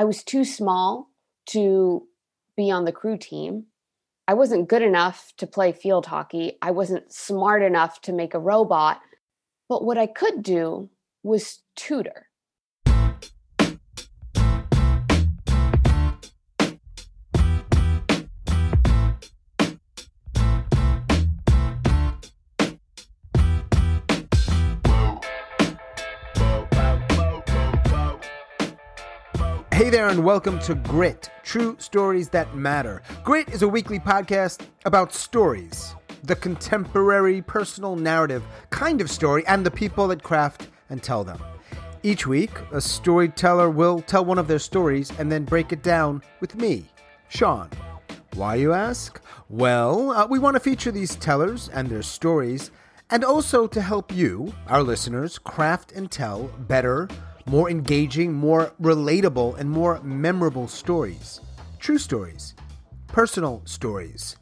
I was too small to be on the crew team. I wasn't good enough to play field hockey. I wasn't smart enough to make a robot. But what I could do was tutor. Hey there, and welcome to Grit True Stories That Matter. Grit is a weekly podcast about stories, the contemporary personal narrative kind of story, and the people that craft and tell them. Each week, a storyteller will tell one of their stories and then break it down with me, Sean. Why, you ask? Well, uh, we want to feature these tellers and their stories, and also to help you, our listeners, craft and tell better more engaging, more relatable, and more memorable stories. True stories, personal stories,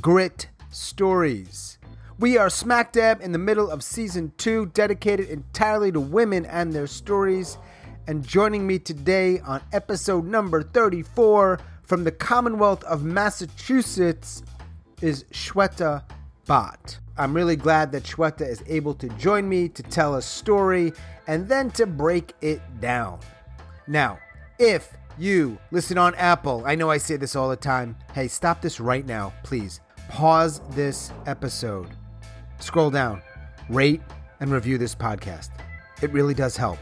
grit stories. We are smack dab in the middle of season two, dedicated entirely to women and their stories. And joining me today on episode number 34 from the Commonwealth of Massachusetts is Shweta Bhatt. I'm really glad that Shweta is able to join me to tell a story and then to break it down. Now, if you listen on Apple, I know I say this all the time. Hey, stop this right now, please. Pause this episode. Scroll down, rate, and review this podcast. It really does help.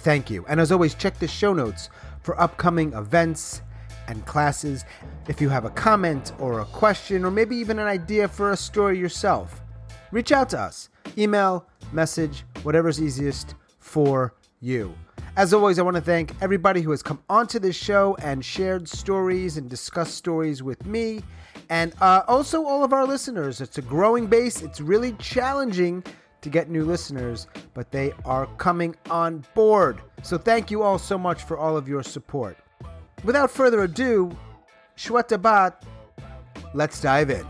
Thank you. And as always, check the show notes for upcoming events and classes. If you have a comment or a question, or maybe even an idea for a story yourself, reach out to us. Email, message, whatever's easiest for you. As always, I want to thank everybody who has come onto this show and shared stories and discussed stories with me, and uh, also all of our listeners. It's a growing base, it's really challenging to get new listeners, but they are coming on board. So thank you all so much for all of your support. Without further ado, Shweta Bhatt, let's dive in.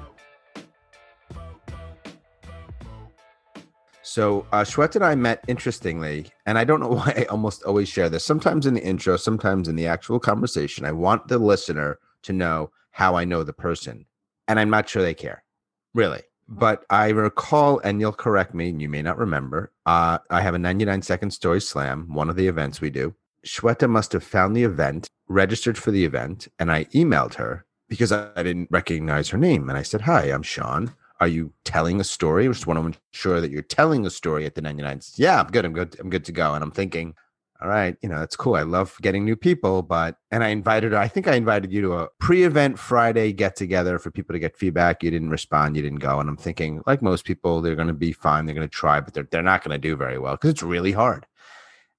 So uh, Shweta and I met interestingly, and I don't know why I almost always share this. Sometimes in the intro, sometimes in the actual conversation, I want the listener to know how I know the person, and I'm not sure they care, really. But I recall, and you'll correct me, and you may not remember. Uh, I have a 99 second story slam, one of the events we do. Shweta must have found the event, registered for the event, and I emailed her because I didn't recognize her name. And I said, "Hi, I'm Sean." Are you telling a story? I just want to ensure that you're telling a story at the 99. Yeah, I'm good. I'm good. I'm good to go. And I'm thinking, all right, you know, that's cool. I love getting new people, but and I invited her. I think I invited you to a pre-event Friday get together for people to get feedback. You didn't respond. You didn't go. And I'm thinking, like most people, they're going to be fine. They're going to try, but they're they're not going to do very well because it's really hard.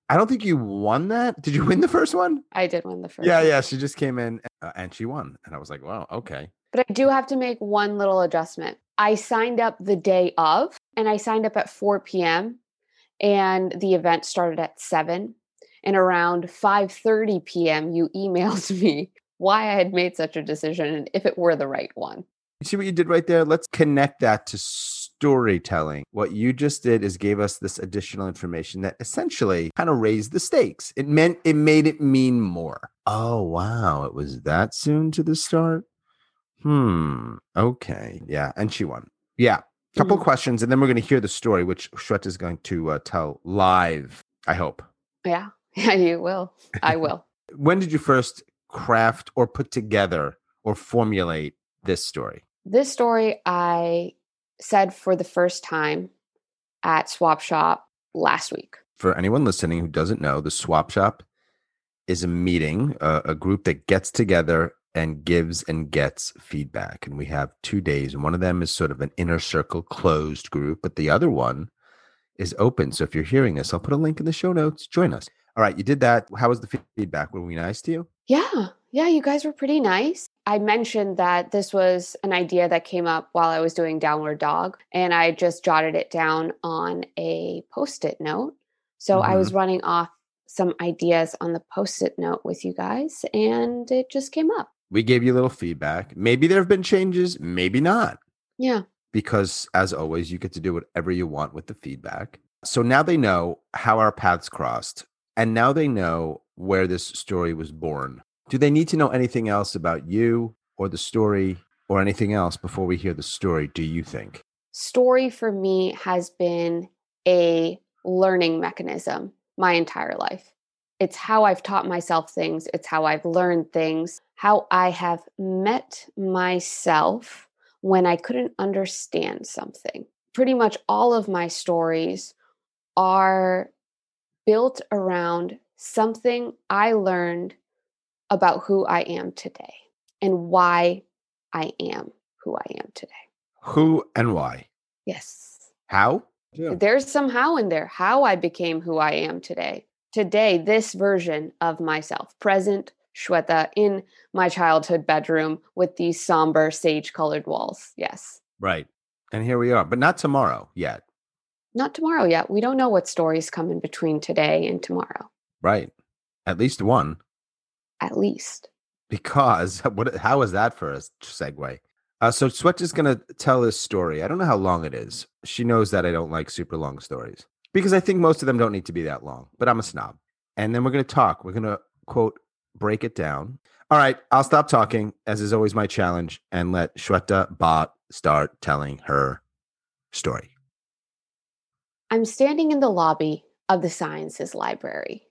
I don't think you won that. Did you win the first one? I did win the first. Yeah, one. yeah. She just came in uh, and she won, and I was like, wow, okay. But I do have to make one little adjustment. I signed up the day of and I signed up at 4 p.m. and the event started at 7 and around 5:30 p.m. you emailed me why I had made such a decision and if it were the right one. You see what you did right there? Let's connect that to storytelling. What you just did is gave us this additional information that essentially kind of raised the stakes. It meant it made it mean more. Oh wow, it was that soon to the start. Hmm. Okay. Yeah. And she won. Yeah. Couple mm-hmm. questions, and then we're going to hear the story, which Shweta is going to uh, tell live. I hope. Yeah. Yeah. You will. I will. when did you first craft or put together or formulate this story? This story I said for the first time at Swap Shop last week. For anyone listening who doesn't know, the Swap Shop is a meeting, uh, a group that gets together and gives and gets feedback. And we have two days. One of them is sort of an inner circle closed group, but the other one is open. So if you're hearing this, I'll put a link in the show notes. Join us. All right, you did that. How was the feedback? Were we nice to you? Yeah. Yeah, you guys were pretty nice. I mentioned that this was an idea that came up while I was doing Downward Dog, and I just jotted it down on a post it note. So mm-hmm. I was mm-hmm. running off some ideas on the post it note with you guys, and it just came up. We gave you a little feedback. Maybe there have been changes, maybe not. Yeah. Because as always, you get to do whatever you want with the feedback. So now they know how our paths crossed. And now they know where this story was born. Do they need to know anything else about you or the story or anything else before we hear the story, do you think? Story for me has been a learning mechanism my entire life. It's how I've taught myself things, it's how I've learned things, how I have met myself when I couldn't understand something. Pretty much all of my stories are built around something I learned about who I am today and why I am who I am today. Who and why? Yes. How? Yeah. There's some how in there, how I became who I am today. Today, this version of myself, present Shweta in my childhood bedroom with these somber sage colored walls. Yes. Right. And here we are, but not tomorrow yet. Not tomorrow yet. We don't know what stories come in between today and tomorrow. Right. At least one. At least. Because what? How is that for a segue? Uh, so Shweta is going to tell this story. I don't know how long it is. She knows that I don't like super long stories because I think most of them don't need to be that long. But I'm a snob. And then we're going to talk. We're going to quote break it down. All right, I'll stop talking, as is always my challenge, and let Shweta Bhatt start telling her story. I'm standing in the lobby of the Sciences Library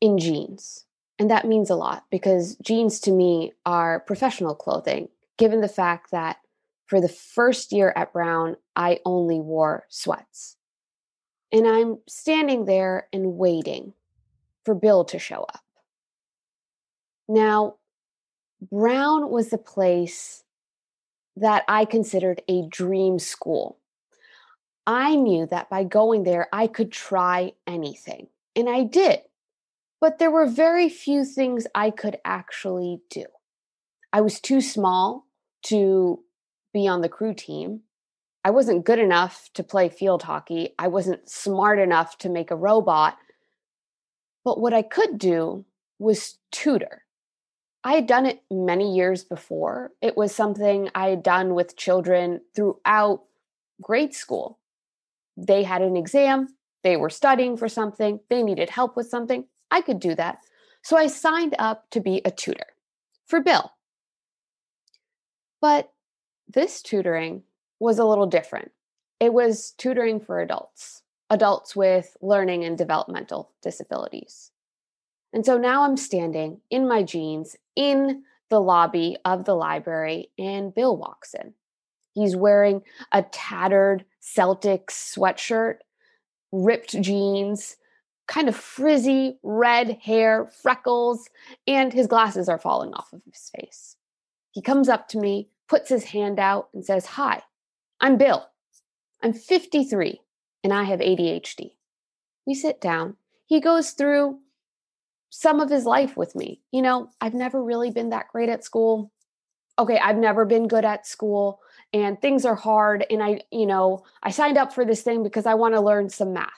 in jeans. And that means a lot because jeans to me are professional clothing, given the fact that for the first year at Brown, I only wore sweats. And I'm standing there and waiting for Bill to show up. Now, Brown was the place that I considered a dream school. I knew that by going there, I could try anything. And I did. But there were very few things I could actually do. I was too small to be on the crew team. I wasn't good enough to play field hockey. I wasn't smart enough to make a robot. But what I could do was tutor. I had done it many years before. It was something I had done with children throughout grade school. They had an exam, they were studying for something, they needed help with something. I could do that. So I signed up to be a tutor for Bill. But this tutoring was a little different. It was tutoring for adults, adults with learning and developmental disabilities. And so now I'm standing in my jeans in the lobby of the library, and Bill walks in. He's wearing a tattered Celtic sweatshirt, ripped jeans, kind of frizzy red hair, freckles, and his glasses are falling off of his face. He comes up to me, puts his hand out, and says, Hi, I'm Bill. I'm 53 and I have ADHD. We sit down. He goes through some of his life with me. You know, I've never really been that great at school. Okay, I've never been good at school and things are hard. And I, you know, I signed up for this thing because I want to learn some math.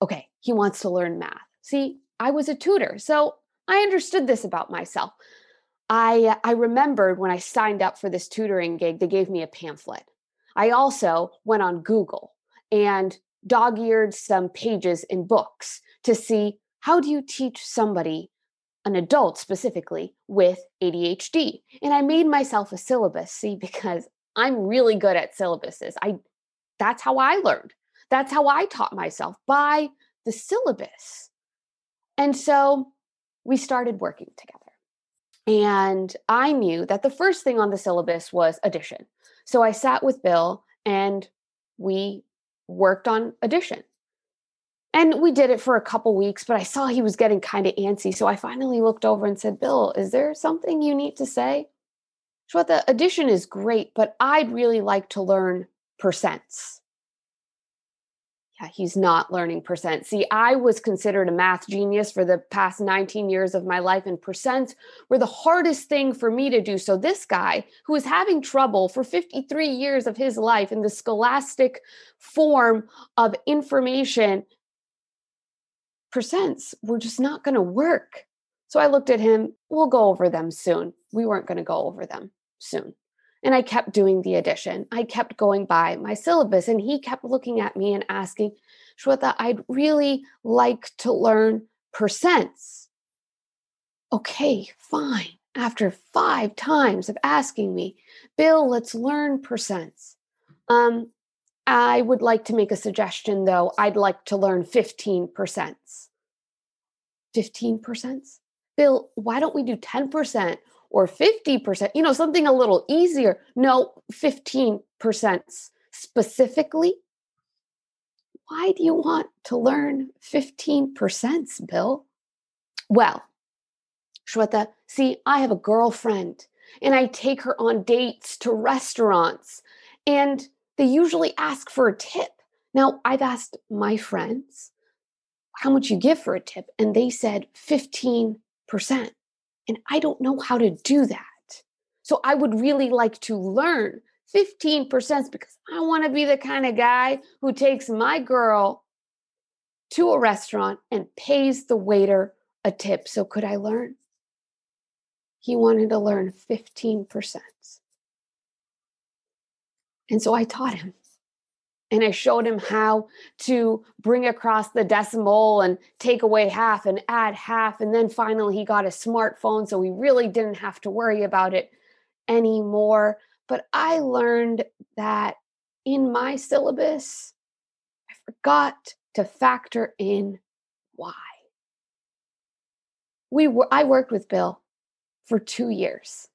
Okay, he wants to learn math. See, I was a tutor, so I understood this about myself. I, I remembered when I signed up for this tutoring gig, they gave me a pamphlet. I also went on Google and dog eared some pages in books to see how do you teach somebody, an adult specifically, with ADHD? And I made myself a syllabus, see, because I'm really good at syllabuses. I that's how I learned. That's how I taught myself by the syllabus. And so we started working together. And I knew that the first thing on the syllabus was addition. So I sat with Bill and we worked on addition. And we did it for a couple weeks, but I saw he was getting kind of antsy. So I finally looked over and said, Bill, is there something you need to say? the addition is great, but I'd really like to learn percents. Yeah, he's not learning percent. See, I was considered a math genius for the past 19 years of my life, and percents were the hardest thing for me to do. So, this guy who was having trouble for 53 years of his life in the scholastic form of information percents were just not going to work. So I looked at him, we'll go over them soon. We weren't going to go over them soon. And I kept doing the addition. I kept going by my syllabus, and he kept looking at me and asking, Shweta, I'd really like to learn percents. Okay, fine. After five times of asking me, Bill, let's learn percents. Um, I would like to make a suggestion though. I'd like to learn 15 percents. 15 percents? Bill, why don't we do 10% or 50%? You know, something a little easier. No, 15% specifically. Why do you want to learn 15%, Bill? Well, Shweta, see, I have a girlfriend and I take her on dates to restaurants and they usually ask for a tip. Now, I've asked my friends how much you give for a tip, and they said 15%. And I don't know how to do that. So I would really like to learn 15% because I want to be the kind of guy who takes my girl to a restaurant and pays the waiter a tip. So could I learn? He wanted to learn 15%. And so I taught him. And I showed him how to bring across the decimal and take away half and add half. And then finally, he got a smartphone. So he really didn't have to worry about it anymore. But I learned that in my syllabus, I forgot to factor in why. We were, I worked with Bill for two years.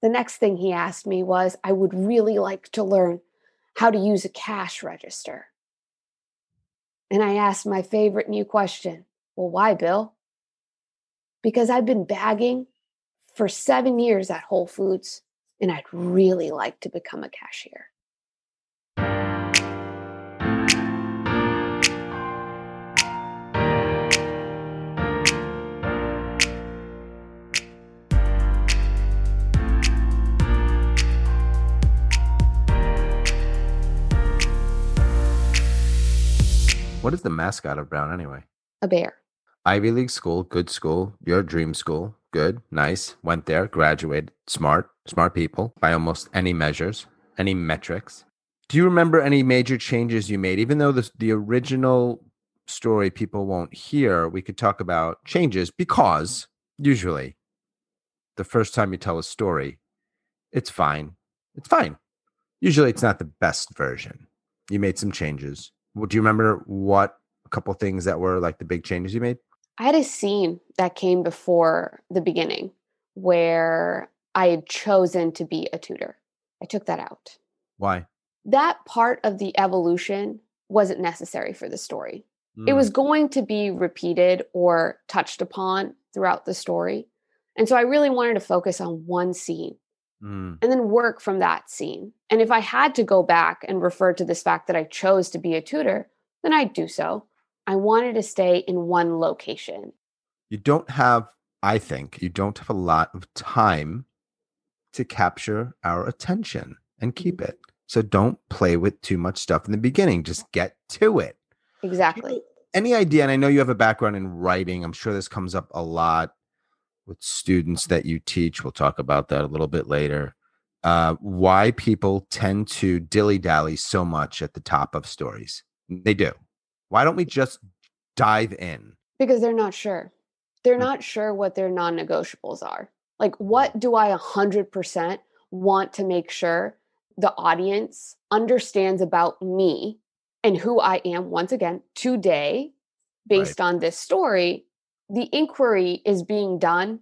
The next thing he asked me was, I would really like to learn how to use a cash register. And I asked my favorite new question Well, why, Bill? Because I've been bagging for seven years at Whole Foods, and I'd really like to become a cashier. What is the mascot of Brown anyway? A bear. Ivy League school, good school, your dream school, good, nice. Went there, graduated, smart, smart people by almost any measures, any metrics. Do you remember any major changes you made? Even though the, the original story people won't hear, we could talk about changes because usually the first time you tell a story, it's fine. It's fine. Usually it's not the best version. You made some changes do you remember what a couple things that were like the big changes you made? I had a scene that came before the beginning where I had chosen to be a tutor. I took that out. Why? That part of the evolution wasn't necessary for the story. Mm. It was going to be repeated or touched upon throughout the story. And so I really wanted to focus on one scene mm. and then work from that scene. And if I had to go back and refer to this fact that I chose to be a tutor, then I'd do so. I wanted to stay in one location. You don't have, I think, you don't have a lot of time to capture our attention and keep mm-hmm. it. So don't play with too much stuff in the beginning. Just get to it. Exactly. Any idea? And I know you have a background in writing. I'm sure this comes up a lot with students that you teach. We'll talk about that a little bit later. Uh, why people tend to dilly dally so much at the top of stories. They do. Why don't we just dive in? Because they're not sure. They're mm. not sure what their non negotiables are. Like, what do I 100% want to make sure the audience understands about me and who I am once again today based right. on this story the inquiry is being done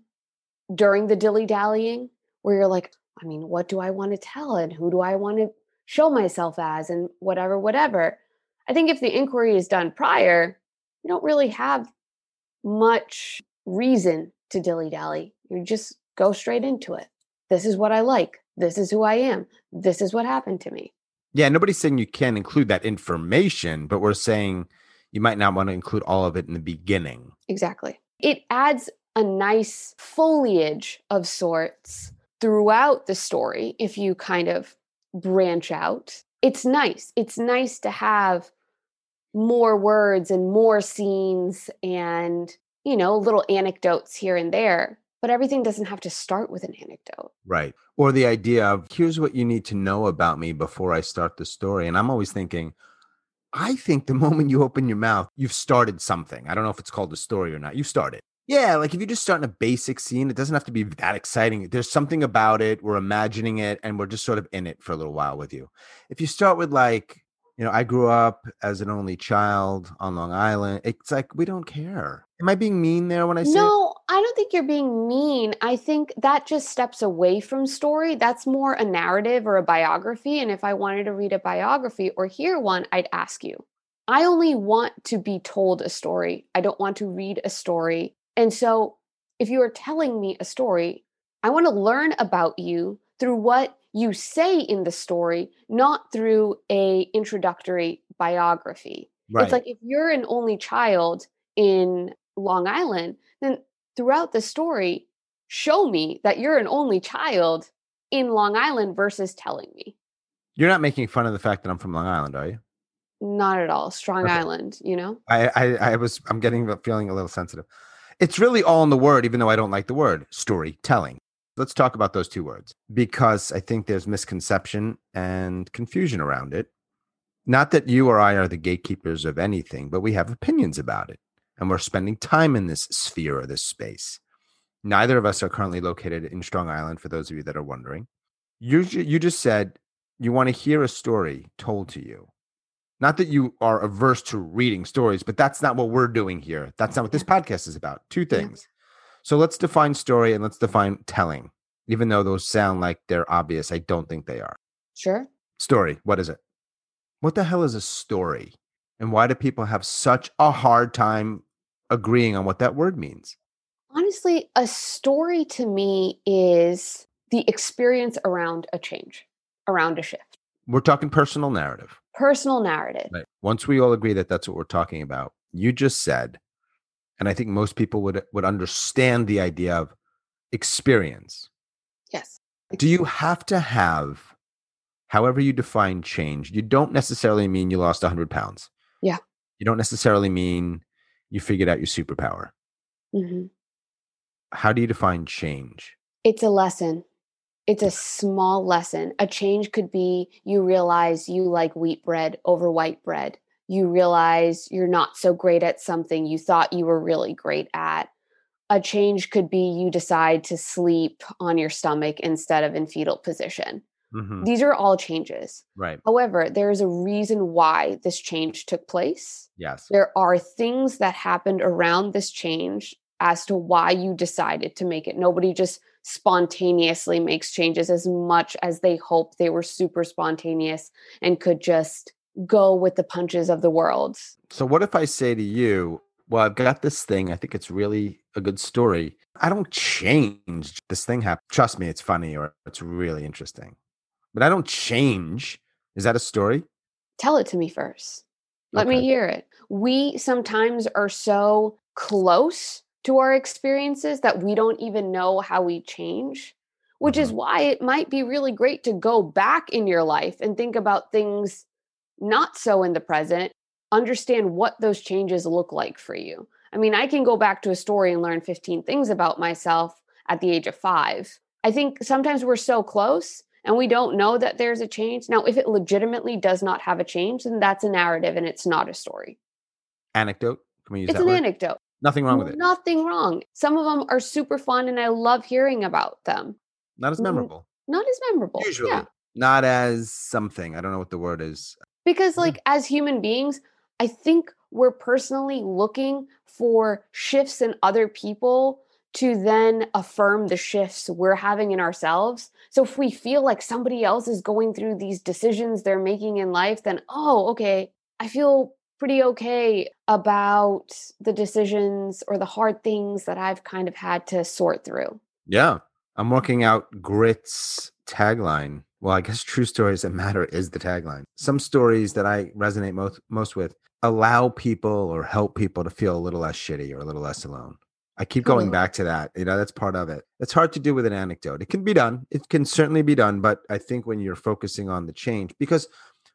during the dilly dallying where you're like, I mean, what do I want to tell and who do I want to show myself as and whatever, whatever. I think if the inquiry is done prior, you don't really have much reason to dilly dally. You just go straight into it. This is what I like. This is who I am. This is what happened to me. Yeah, nobody's saying you can't include that information, but we're saying you might not want to include all of it in the beginning. Exactly. It adds a nice foliage of sorts throughout the story if you kind of branch out. It's nice. It's nice to have more words and more scenes and, you know, little anecdotes here and there. But everything doesn't have to start with an anecdote. Right. Or the idea of here's what you need to know about me before I start the story. And I'm always thinking, I think the moment you open your mouth, you've started something. I don't know if it's called a story or not. You started. Yeah, like if you're just start in a basic scene, it doesn't have to be that exciting. There's something about it. We're imagining it and we're just sort of in it for a little while with you. If you start with like, you know, I grew up as an only child on Long Island, it's like we don't care. Am I being mean there when I say No, I don't think you're being mean. I think that just steps away from story. That's more a narrative or a biography. And if I wanted to read a biography or hear one, I'd ask you. I only want to be told a story. I don't want to read a story. And so if you are telling me a story, I want to learn about you through what you say in the story, not through a introductory biography. right? It's like if you're an only child in Long Island, then throughout the story, show me that you're an only child in Long Island versus telling me. You're not making fun of the fact that I'm from Long Island, are you? Not at all. Strong Okay. Island, you know? I, I I was I'm getting feeling a little sensitive. It's really all in the word, even though I don't like the word storytelling. Let's talk about those two words because I think there's misconception and confusion around it. Not that you or I are the gatekeepers of anything, but we have opinions about it, and we're spending time in this sphere or this space. Neither of us are currently located in Strong Island. For those of you that are wondering, you you just said you want to hear a story told to you. Not that you are averse to reading stories, but that's not what we're doing here. That's not what this podcast is about. Two things. So let's define story and let's define telling. Even though those sound like they're obvious, I don't think they are. Sure. Story, what is it? What the hell is a story? And why do people have such a hard time agreeing on what that word means? Honestly, a story to me is the experience around a change, around a shift. We're talking personal narrative. Personal narrative. Right. Once we all agree that that's what we're talking about, you just said, and I think most people would would understand the idea of experience. Yes. Do you have to have, however you define change? You don't necessarily mean you lost 100 pounds. Yeah. You don't necessarily mean you figured out your superpower. Mhm. How do you define change? It's a lesson. It's a small lesson. A change could be you realize you like wheat bread over white bread. You realize you're not so great at something you thought you were really great at. A change could be you decide to sleep on your stomach instead of in fetal position. Mhm. These are all changes. Right. However, there is a reason why this change took place. Yes. There are things that happened around this change as to why you decided to make it. Nobody just spontaneously makes changes as much as they hope they were super spontaneous and could just go with the punches of the world. So what if I say to you, well, I've got this thing. I think it's really a good story. I don't change. This thing happened. Trust me, it's funny or it's really interesting. But I don't change. Is that a story? Tell it to me first. Let me hear it. We sometimes are so close to our experiences that we don't even know how we change, which is mm-hmm. why it might be really great to go back in your life and think about things not so in the present, understand what those changes look like for you. I mean, I can go back to a story and learn 15 things about myself at the age of five. I think sometimes we're so close and we don't know that there's a change. Now, if it legitimately does not have a change, then that's a narrative and it's not a story. Anecdote? Can we use that? It's an word? anecdote. Nothing wrong with it. Nothing wrong. Some of them are super fun and I love hearing about them. Not as Mm, memorable. Not as memorable. Usually. Yeah. Not as something. I don't know what the word is. Because, Yeah. like, as human beings, I think we're personally looking for shifts in other people to then affirm the shifts we're having in ourselves. So, if we feel like somebody else is going through these decisions they're making in life, then, oh, okay, I feel pretty okay about the decisions or the hard things that I've kind of had to sort through. Yeah. I'm working out Grit's tagline. Well, I guess true stories that matter is the tagline. Some stories that I resonate most most with allow people or help people to feel a little less shitty or a little less alone. I keep going back to that. You know, that's part of it. It's hard to do with an anecdote. It can be done. It can certainly be done, but I think when you're focusing on the change because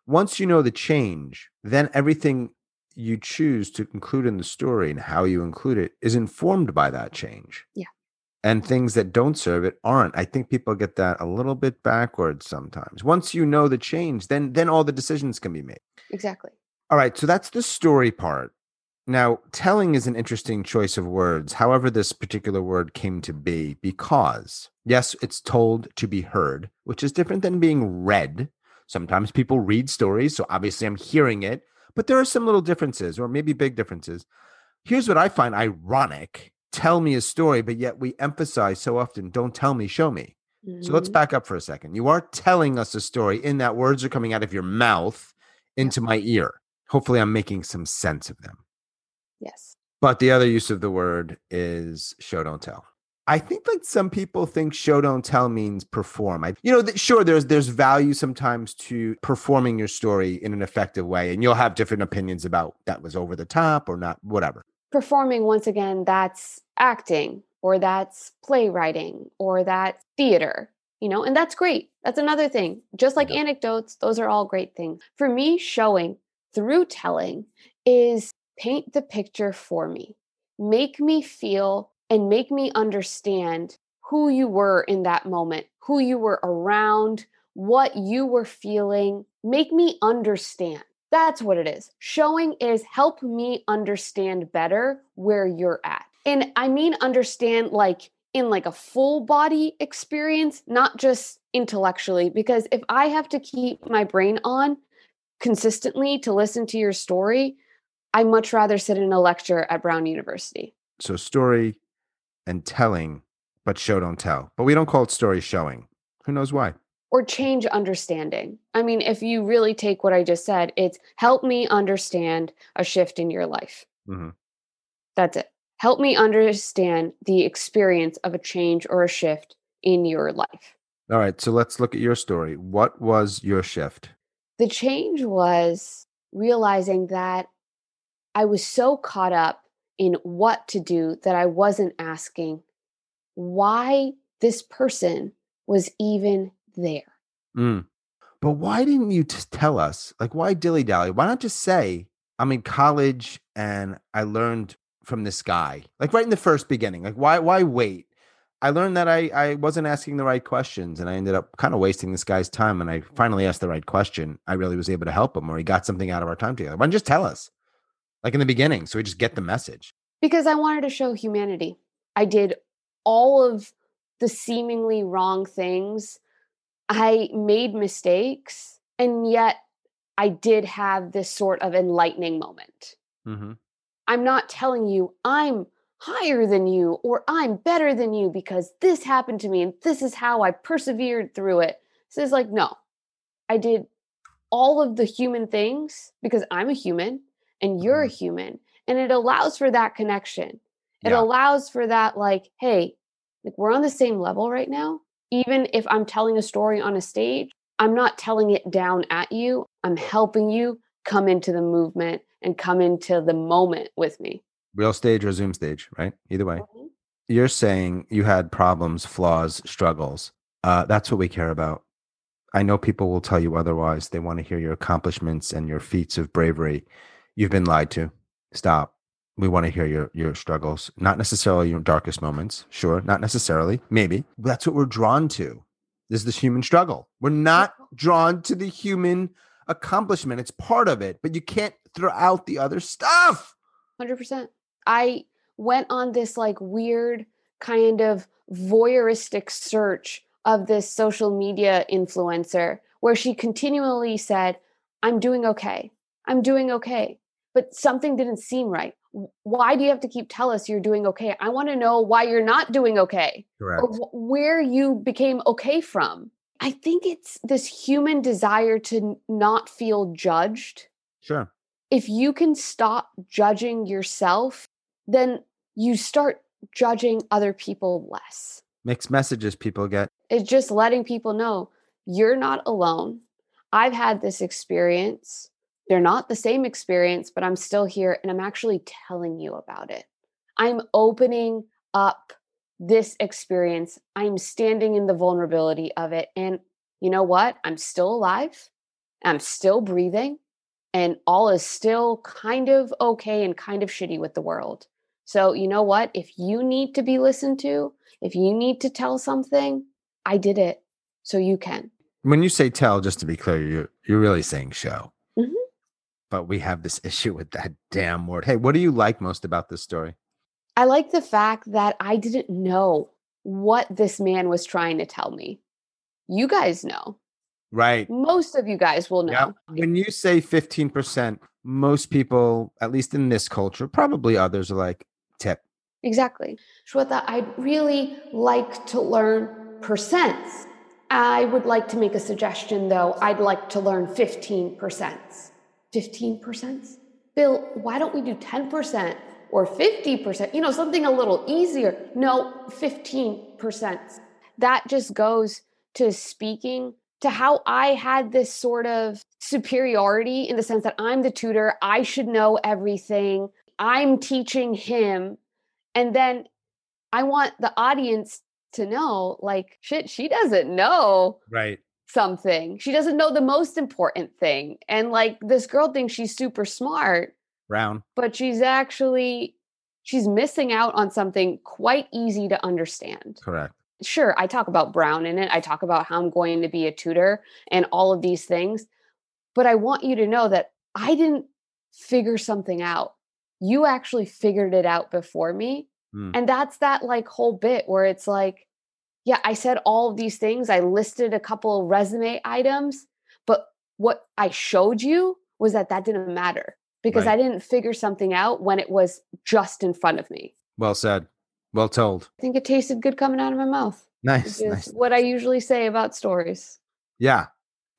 once you know the change, then everything you choose to include in the story and how you include it is informed by that change and things that don't serve it aren't i think people get that a little bit backwards sometimes once you know the change then then all the decisions can be made Exactly. all right so that's the story part Now, telling is an interesting choice of words. However, this particular word came to be because, yes, it's told to be heard, which is different than being read. Sometimes people read stories, so obviously I'm hearing it, but there are some little differences, or maybe big differences. Here's what I find ironic tell me a story, but yet we emphasize so often don't tell me, show me. Mm-hmm. So let's mm-hmm. back up for a second. You are telling us a story in that words are coming out of your mouth into my ear. Hopefully, I'm making some sense of them. Yes. But the other use of the word is show don't tell. I think like some people think show don't tell means perform. I, you know, th- sure, there's there's value sometimes to performing your story in an effective way, and you'll have different opinions about that was over the top or not, whatever. Performing once again, that's acting, or that's playwriting, or that's theater. You know, and that's great. That's another thing. Just like yeah. anecdotes, those are all great things. For me, showing through telling is paint the picture for me. Make me feel and make me understand who you were in that moment, who you were around, what you were feeling. Make me understand. That's what it is. Showing is help me understand better where you're at. And I mean understand like in like a full body experience, not just intellectually because if I have to keep my brain on consistently to listen to your story, I much rather sit in a lecture at Brown University. So story and telling, but show don't tell. But we don't call it story showing. Who knows why? Or change understanding. I mean, if you really take what I just said, it's help me understand a shift in your life. Mm-hmm. That's it. Help me understand the experience of a change or a shift in your life. All right. So let's look at your story. What was your shift? The change was realizing that I was so caught up in what to do that I wasn't asking why this person was even there. Mm. But why didn't you just tell us? Like, why dilly dally? Why not just say, I'm in college and I learned from this guy? Like, right in the first beginning. Like, why, why wait? I learned that I, I wasn't asking the right questions and I ended up kind of wasting this guy's time. And I finally asked the right question. I really was able to help him or he got something out of our time together. Why don't you just tell us? like in the beginning so we just get the message because i wanted to show humanity i did all of the seemingly wrong things i made mistakes and yet i did have this sort of enlightening moment mm-hmm. i'm not telling you i'm higher than you or i'm better than you because this happened to me and this is how i persevered through it so it's like no i did all of the human things because i'm a human and you're a mm-hmm. human and it allows for that connection it yeah. allows for that like hey like we're on the same level right now even if i'm telling a story on a stage i'm not telling it down at you. I'm helping you come into the movement and come into the moment with me. Real stage or zoom stage right? Either way. Mm-hmm. you're saying you had problems flaws struggles. Uh, that's what we care about. I know people will tell you otherwise. They want to hear your accomplishments and your feats of bravery. You've been lied to. Stop. We want to hear your your struggles, not necessarily your darkest moments. Sure, not necessarily. Maybe that's what we're drawn to. This is the human struggle. We're not drawn to the human accomplishment. It's part of it, but you can't throw out the other stuff. 100%. I went on this like weird kind of voyeuristic search of this social media influencer where she continually said, I'm doing okay. I'm doing okay but something didn't seem right. Why do you have to keep tell us you're doing okay? I want to know why you're not doing okay. Correct. Or where you became okay from. I think it's this human desire to not feel judged. Sure. If you can stop judging yourself, then you start judging other people less. Mixed messages people get. It's just letting people know you're not alone. I've had this experience they're not the same experience, but I'm still here and I'm actually telling you about it. I'm opening up this experience. I'm standing in the vulnerability of it. And you know what? I'm still alive. I'm still breathing. And all is still kind of okay and kind of shitty with the world. So, you know what? If you need to be listened to, if you need to tell something, I did it. So you can. When you say tell, just to be clear, you're, you're really saying show. But we have this issue with that damn word. Hey, what do you like most about this story? I like the fact that I didn't know what this man was trying to tell me. You guys know. Right. Most of you guys will know. Yep. When you say 15%, most people, at least in this culture, probably others are like, tip. Exactly. Shweta, I'd really like to learn percents. I would like to make a suggestion though. I'd like to learn 15%. 15%? Bill, why don't we do 10% or 50%? You know, something a little easier. No, 15%. That just goes to speaking to how I had this sort of superiority in the sense that I'm the tutor, I should know everything, I'm teaching him. And then I want the audience to know like, shit, she doesn't know. Right. Something. She doesn't know the most important thing. And like this girl thinks she's super smart. Brown. But she's actually she's missing out on something quite easy to understand. Correct sure, I talk about Brown in it. I talk about how I'm going to be a tutor and all of these things. But I want you to know that I didn't figure something out. You actually figured it out before me. Mm. And that's that like whole bit where it's like, yeah, I said all of these things. I listed a couple resume items, but what I showed you was that that didn't matter because right. I didn't figure something out when it was just in front of me. Well said. Well told. I think it tasted good coming out of my mouth. Nice. nice. What I usually say about stories. Yeah.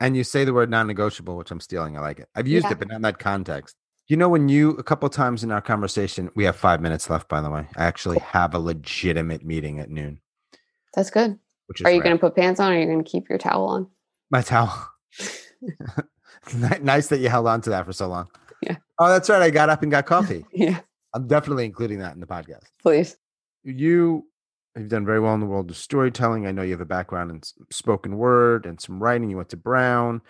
And you say the word non negotiable, which I'm stealing. I like it. I've used yeah. it, but not in that context. You know, when you, a couple times in our conversation, we have five minutes left, by the way. I actually have a legitimate meeting at noon. That's good. Are you going to put pants on or are you going to keep your towel on? My towel. nice that you held on to that for so long. Yeah. Oh, that's right. I got up and got coffee. yeah. I'm definitely including that in the podcast. Please you have done very well in the world of storytelling. I know you have a background in spoken word and some writing. You went to Brown.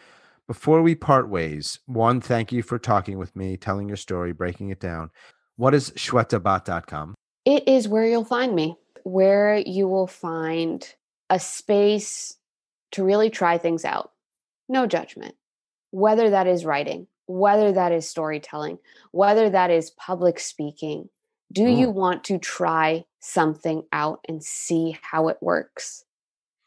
Before we part ways, one, thank you for talking with me, telling your story, breaking it down. What is shwetabhatt.com? It is where you'll find me, where you will find a space to really try things out. No judgment. Whether that is writing, whether that is storytelling, whether that is public speaking, do mm. you want to try something out and see how it works?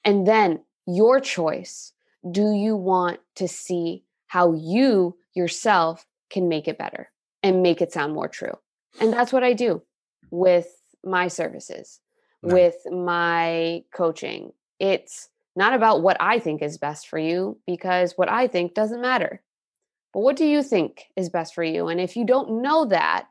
And then your choice do you want to see how you yourself can make it better and make it sound more true? And that's what I do with my services, nice. with my coaching. It's not about what I think is best for you because what I think doesn't matter. But what do you think is best for you? And if you don't know that,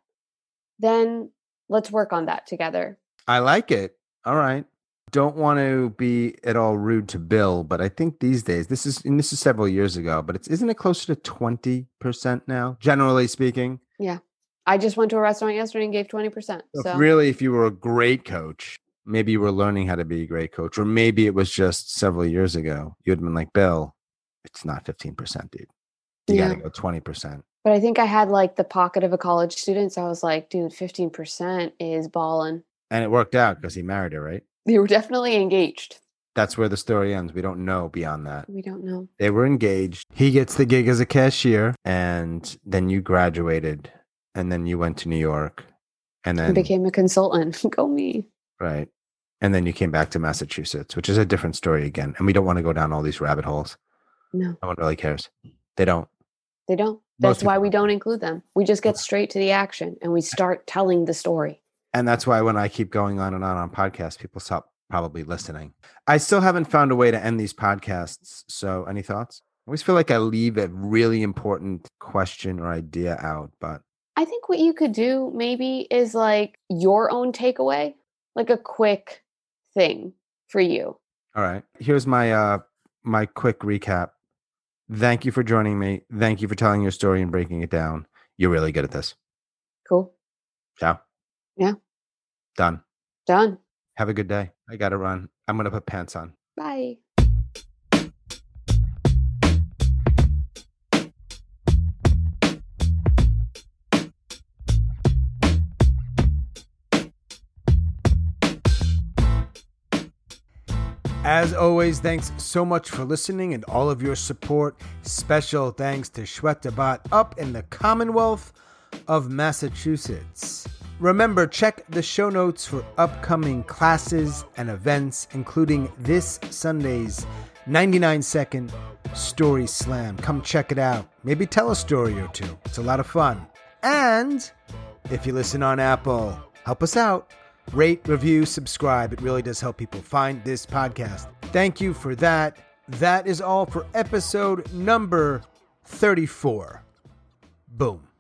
then let's work on that together. I like it. All right. Don't want to be at all rude to Bill, but I think these days this is and this is several years ago, but it's isn't it closer to twenty percent now, generally speaking? Yeah. I just went to a restaurant yesterday and gave 20%. So, if really, if you were a great coach, maybe you were learning how to be a great coach, or maybe it was just several years ago. You'd been like, Bill, it's not 15%, dude. You yeah. got to go 20%. But I think I had like the pocket of a college student. So I was like, dude, 15% is balling. And it worked out because he married her, right? They were definitely engaged. That's where the story ends. We don't know beyond that. We don't know. They were engaged. He gets the gig as a cashier, and then you graduated, and then you went to New York, and then became a consultant. Go me. Right. And then you came back to Massachusetts, which is a different story again. And we don't want to go down all these rabbit holes. No. No one really cares. They don't. They don't. That's why we don't include them. We just get straight to the action and we start telling the story. And that's why when I keep going on and on on podcasts, people stop probably listening. I still haven't found a way to end these podcasts. So, any thoughts? I always feel like I leave a really important question or idea out, but I think what you could do maybe is like your own takeaway, like a quick thing for you. All right. Here's my uh my quick recap. Thank you for joining me. Thank you for telling your story and breaking it down. You're really good at this. Cool. Ciao. Yeah. Done. Done. Have a good day. I got to run. I'm going to put pants on. Bye. As always, thanks so much for listening and all of your support. Special thanks to Shweta up in the Commonwealth of Massachusetts. Remember, check the show notes for upcoming classes and events, including this Sunday's 99 second story slam. Come check it out. Maybe tell a story or two. It's a lot of fun. And if you listen on Apple, help us out Rate, review, subscribe. It really does help people find this podcast. Thank you for that. That is all for episode number 34. Boom.